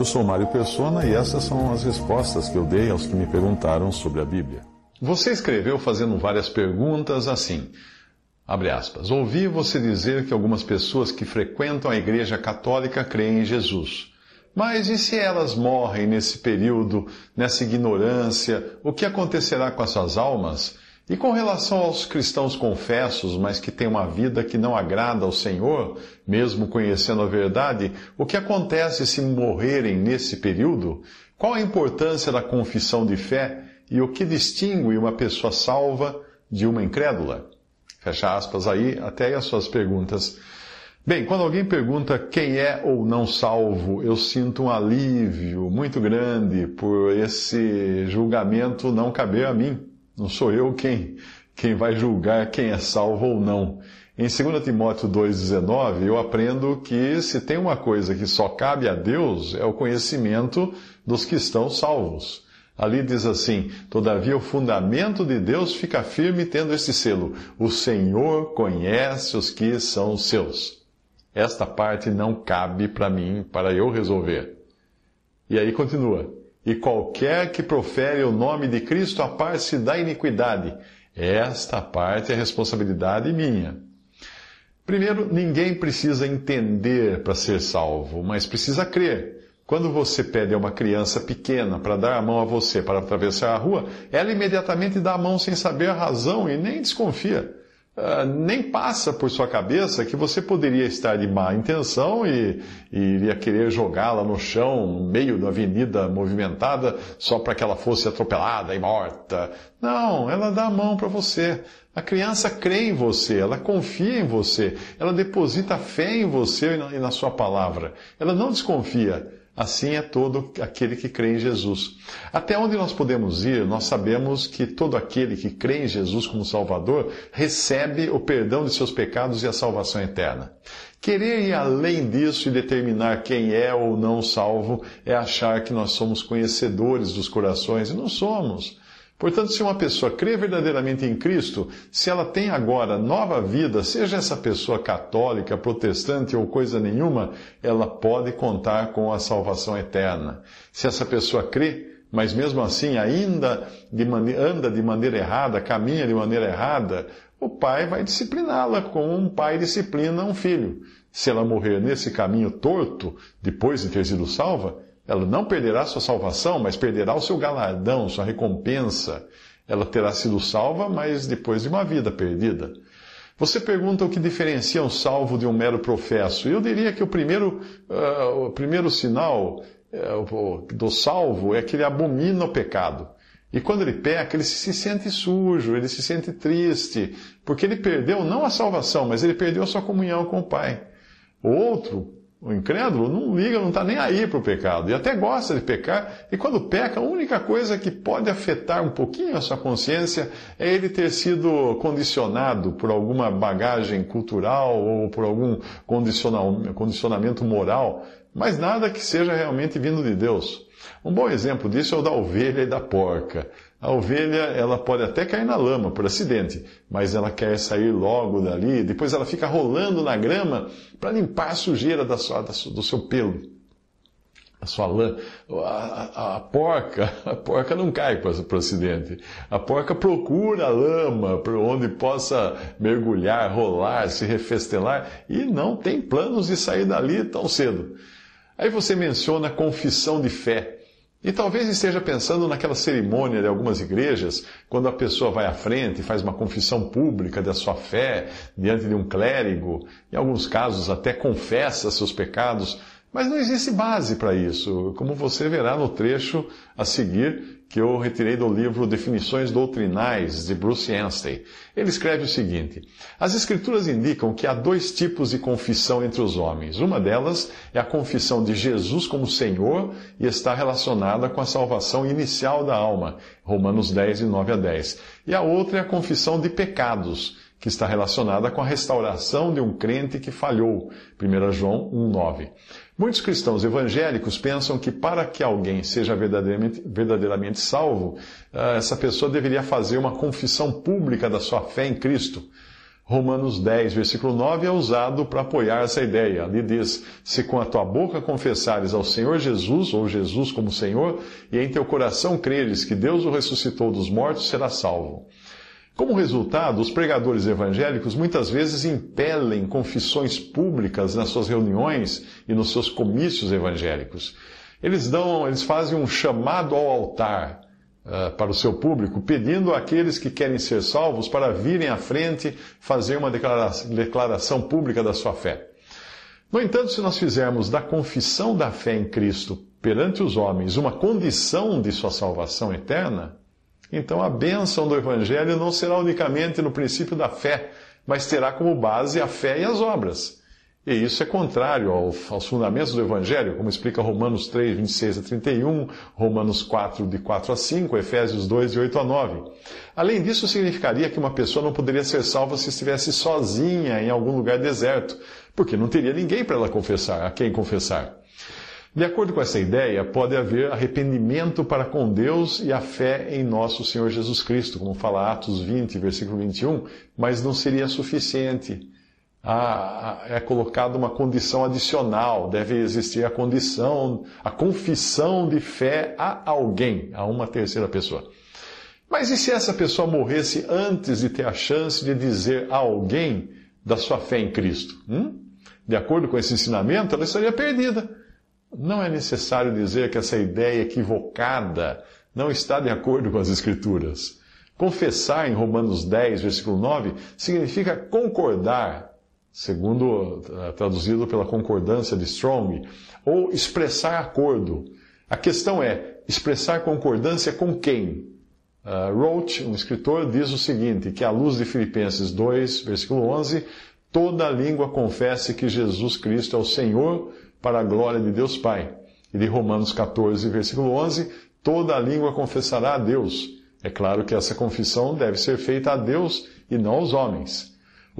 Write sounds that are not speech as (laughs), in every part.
Eu sou Mário Persona e essas são as respostas que eu dei aos que me perguntaram sobre a Bíblia. Você escreveu fazendo várias perguntas assim. Abre aspas. Ouvi você dizer que algumas pessoas que frequentam a Igreja Católica creem em Jesus. Mas e se elas morrem nesse período, nessa ignorância, o que acontecerá com as suas almas? E com relação aos cristãos confessos, mas que têm uma vida que não agrada ao Senhor, mesmo conhecendo a verdade, o que acontece se morrerem nesse período? Qual a importância da confissão de fé e o que distingue uma pessoa salva de uma incrédula? Fecha aspas aí, até aí as suas perguntas. Bem, quando alguém pergunta quem é ou não salvo, eu sinto um alívio muito grande por esse julgamento não caber a mim. Não sou eu quem, quem vai julgar quem é salvo ou não. Em 2 Timóteo 2,19, eu aprendo que se tem uma coisa que só cabe a Deus, é o conhecimento dos que estão salvos. Ali diz assim: Todavia o fundamento de Deus fica firme tendo este selo: O Senhor conhece os que são seus. Esta parte não cabe para mim, para eu resolver. E aí continua. E qualquer que profere o nome de Cristo aparte-se da iniquidade. Esta parte é responsabilidade minha. Primeiro, ninguém precisa entender para ser salvo, mas precisa crer. Quando você pede a uma criança pequena para dar a mão a você para atravessar a rua, ela imediatamente dá a mão sem saber a razão e nem desconfia. Uh, nem passa por sua cabeça que você poderia estar de má intenção e, e iria querer jogá-la no chão, no meio da avenida movimentada, só para que ela fosse atropelada e morta. Não, ela dá a mão para você. A criança crê em você, ela confia em você, ela deposita fé em você e na, e na sua palavra. Ela não desconfia. Assim é todo aquele que crê em Jesus. Até onde nós podemos ir, nós sabemos que todo aquele que crê em Jesus como Salvador recebe o perdão de seus pecados e a salvação eterna. Querer ir além disso e determinar quem é ou não salvo é achar que nós somos conhecedores dos corações, e não somos. Portanto, se uma pessoa crê verdadeiramente em Cristo, se ela tem agora nova vida, seja essa pessoa católica, protestante ou coisa nenhuma, ela pode contar com a salvação eterna. Se essa pessoa crê, mas mesmo assim ainda de anda de maneira errada, caminha de maneira errada, o pai vai discipliná-la como um pai disciplina um filho. Se ela morrer nesse caminho torto, depois de ter sido salva, ela não perderá sua salvação, mas perderá o seu galardão, sua recompensa. Ela terá sido salva, mas depois de uma vida perdida. Você pergunta o que diferencia um salvo de um mero professo. Eu diria que o primeiro, uh, o primeiro sinal uh, do salvo é que ele abomina o pecado. E quando ele peca, ele se sente sujo, ele se sente triste, porque ele perdeu não a salvação, mas ele perdeu a sua comunhão com o Pai. O outro o incrédulo não liga, não está nem aí para o pecado e até gosta de pecar. E quando peca, a única coisa que pode afetar um pouquinho a sua consciência é ele ter sido condicionado por alguma bagagem cultural ou por algum condicionamento moral, mas nada que seja realmente vindo de Deus. Um bom exemplo disso é o da ovelha e da porca. A ovelha, ela pode até cair na lama por acidente, mas ela quer sair logo dali, depois ela fica rolando na grama para limpar a sujeira da sua, da sua, do seu pelo. A sua lã. A, a, a, porca, (laughs) a porca não cai o acidente. A porca procura a lama por onde possa mergulhar, rolar, se refestelar e não tem planos de sair dali tão cedo. Aí você menciona confissão de fé. E talvez esteja pensando naquela cerimônia de algumas igrejas, quando a pessoa vai à frente e faz uma confissão pública da sua fé diante de um clérigo, em alguns casos até confessa seus pecados, Mas não existe base para isso, como você verá no trecho a seguir que eu retirei do livro Definições Doutrinais de Bruce Anstey. Ele escreve o seguinte: As Escrituras indicam que há dois tipos de confissão entre os homens. Uma delas é a confissão de Jesus como Senhor e está relacionada com a salvação inicial da alma, Romanos 10, de 9 a 10. E a outra é a confissão de pecados que está relacionada com a restauração de um crente que falhou. 1 João 1,9. Muitos cristãos evangélicos pensam que para que alguém seja verdadeiramente, verdadeiramente salvo, ah, essa pessoa deveria fazer uma confissão pública da sua fé em Cristo. Romanos 10, versículo 9 é usado para apoiar essa ideia. Ali diz: Se com a tua boca confessares ao Senhor Jesus, ou Jesus como Senhor, e em teu coração creres que Deus o ressuscitou dos mortos, serás salvo. Como resultado, os pregadores evangélicos muitas vezes impelem confissões públicas nas suas reuniões e nos seus comícios evangélicos. Eles dão, eles fazem um chamado ao altar uh, para o seu público, pedindo àqueles que querem ser salvos para virem à frente fazer uma declaração, declaração pública da sua fé. No entanto, se nós fizermos da confissão da fé em Cristo perante os homens uma condição de sua salvação eterna, então a bênção do Evangelho não será unicamente no princípio da fé, mas terá como base a fé e as obras. E isso é contrário aos fundamentos do Evangelho, como explica Romanos 3, 26 a 31, Romanos 4, de 4 a 5, Efésios 2, de 8 a 9. Além disso, significaria que uma pessoa não poderia ser salva se estivesse sozinha em algum lugar deserto, porque não teria ninguém para ela confessar, a quem confessar. De acordo com essa ideia, pode haver arrependimento para com Deus e a fé em nosso Senhor Jesus Cristo, como fala Atos 20, versículo 21, mas não seria suficiente. É colocada uma condição adicional, deve existir a condição, a confissão de fé a alguém, a uma terceira pessoa. Mas e se essa pessoa morresse antes de ter a chance de dizer a alguém da sua fé em Cristo? Hum? De acordo com esse ensinamento, ela estaria perdida. Não é necessário dizer que essa ideia equivocada não está de acordo com as Escrituras. Confessar em Romanos 10, versículo 9, significa concordar, segundo eh, traduzido pela concordância de Strong, ou expressar acordo. A questão é, expressar concordância com quem? Uh, Roach, um escritor, diz o seguinte, que à luz de Filipenses 2, versículo 11, toda língua confesse que Jesus Cristo é o Senhor para a glória de Deus Pai. E de Romanos 14, versículo 11, toda língua confessará a Deus. É claro que essa confissão deve ser feita a Deus e não aos homens.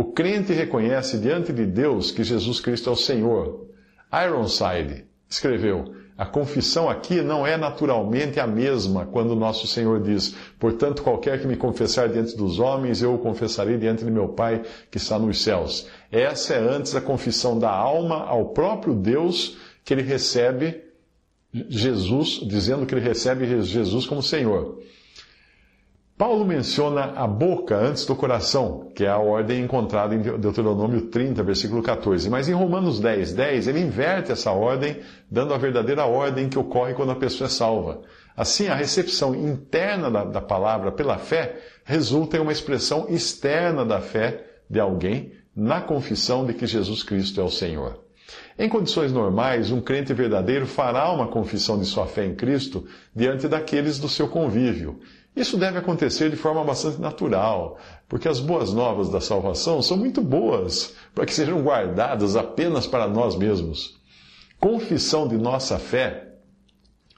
O crente reconhece diante de Deus que Jesus Cristo é o Senhor. Ironside escreveu: A confissão aqui não é naturalmente a mesma quando nosso Senhor diz: Portanto, qualquer que me confessar diante dos homens, eu o confessarei diante de meu Pai que está nos céus. Essa é antes a confissão da alma ao próprio Deus que ele recebe Jesus, dizendo que ele recebe Jesus como Senhor. Paulo menciona a boca antes do coração, que é a ordem encontrada em Deuteronômio 30, versículo 14. Mas em Romanos 10, 10, ele inverte essa ordem, dando a verdadeira ordem que ocorre quando a pessoa é salva. Assim, a recepção interna da, da palavra pela fé resulta em uma expressão externa da fé de alguém na confissão de que Jesus Cristo é o Senhor. Em condições normais, um crente verdadeiro fará uma confissão de sua fé em Cristo diante daqueles do seu convívio. Isso deve acontecer de forma bastante natural, porque as boas novas da salvação são muito boas para que sejam guardadas apenas para nós mesmos. Confissão de nossa fé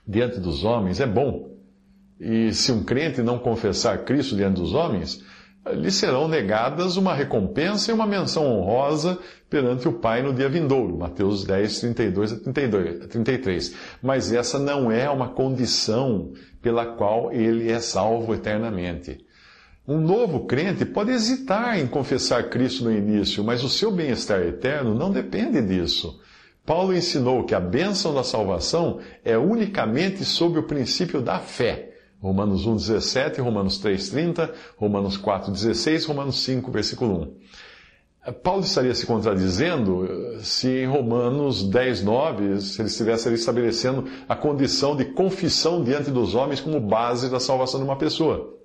diante dos homens é bom. E se um crente não confessar Cristo diante dos homens, lhe serão negadas uma recompensa e uma menção honrosa perante o Pai no dia vindouro. Mateus 10, 32 a 32, 33. Mas essa não é uma condição pela qual ele é salvo eternamente. Um novo crente pode hesitar em confessar Cristo no início, mas o seu bem-estar eterno não depende disso. Paulo ensinou que a bênção da salvação é unicamente sob o princípio da fé Romanos 1, 17, Romanos 3, 30, Romanos 4, 16, Romanos 5, versículo 1. Paulo estaria se contradizendo eh, se em Romanos 10, 9, se ele estivesse ali estabelecendo a condição de confissão diante dos homens como base da salvação de uma pessoa.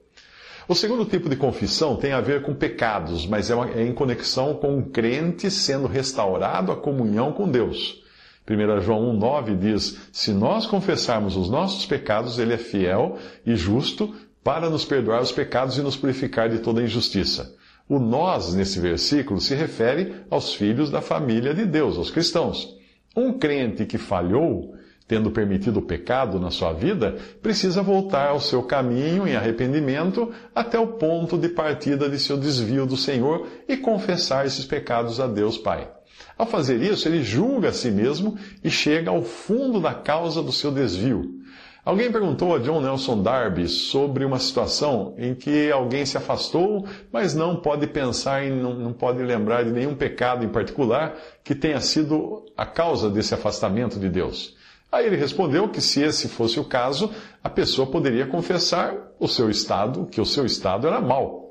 O segundo tipo de confissão tem a ver com pecados, mas é, uma, é em conexão com um crente sendo restaurado à comunhão com Deus. 1 João 1,9 diz: Se nós confessarmos os nossos pecados, Ele é fiel e justo para nos perdoar os pecados e nos purificar de toda injustiça. O nós, nesse versículo, se refere aos filhos da família de Deus, aos cristãos. Um crente que falhou, tendo permitido o pecado na sua vida, precisa voltar ao seu caminho em arrependimento até o ponto de partida de seu desvio do Senhor e confessar esses pecados a Deus Pai. Ao fazer isso, ele julga a si mesmo e chega ao fundo da causa do seu desvio. Alguém perguntou a John Nelson Darby sobre uma situação em que alguém se afastou, mas não pode pensar em, não, não pode lembrar de nenhum pecado em particular que tenha sido a causa desse afastamento de Deus. Aí ele respondeu que se esse fosse o caso, a pessoa poderia confessar o seu estado, que o seu estado era mau.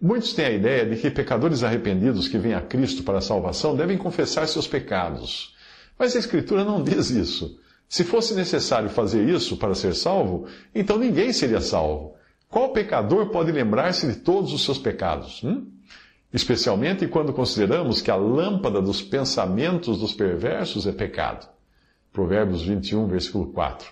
Muitos têm a ideia de que pecadores arrependidos que vêm a Cristo para a salvação devem confessar seus pecados. Mas a Escritura não diz isso. Se fosse necessário fazer isso para ser salvo, então ninguém seria salvo. Qual pecador pode lembrar-se de todos os seus pecados? Hum? Especialmente quando consideramos que a lâmpada dos pensamentos dos perversos é pecado. Provérbios 21, versículo 4.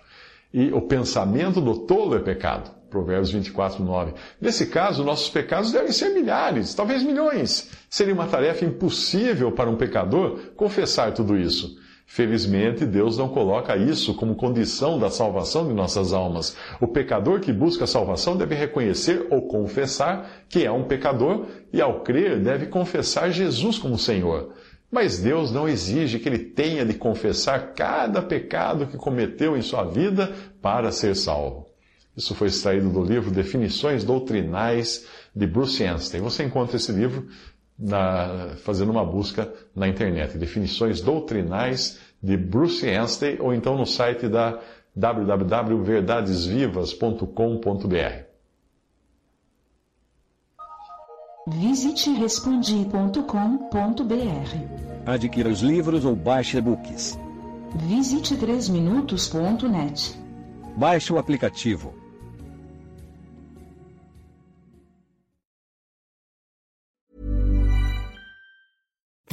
E o pensamento do tolo é pecado. Provérbios 24, 9. Nesse caso, nossos pecados devem ser milhares, talvez milhões. Seria uma tarefa impossível para um pecador confessar tudo isso. Felizmente, Deus não coloca isso como condição da salvação de nossas almas. O pecador que busca a salvação deve reconhecer ou confessar que é um pecador e, ao crer, deve confessar Jesus como Senhor. Mas Deus não exige que ele tenha de confessar cada pecado que cometeu em sua vida para ser salvo. Isso foi extraído do livro Definições Doutrinais de Bruce Anstey. Você encontra esse livro na, fazendo uma busca na internet. Definições doutrinais de Bruce Anstey ou então no site da www.verdadesvivas.com.br. Visite respondi.com.br. Adquira os livros ou baixe e-books. Visite 3minutos.net. Baixe o aplicativo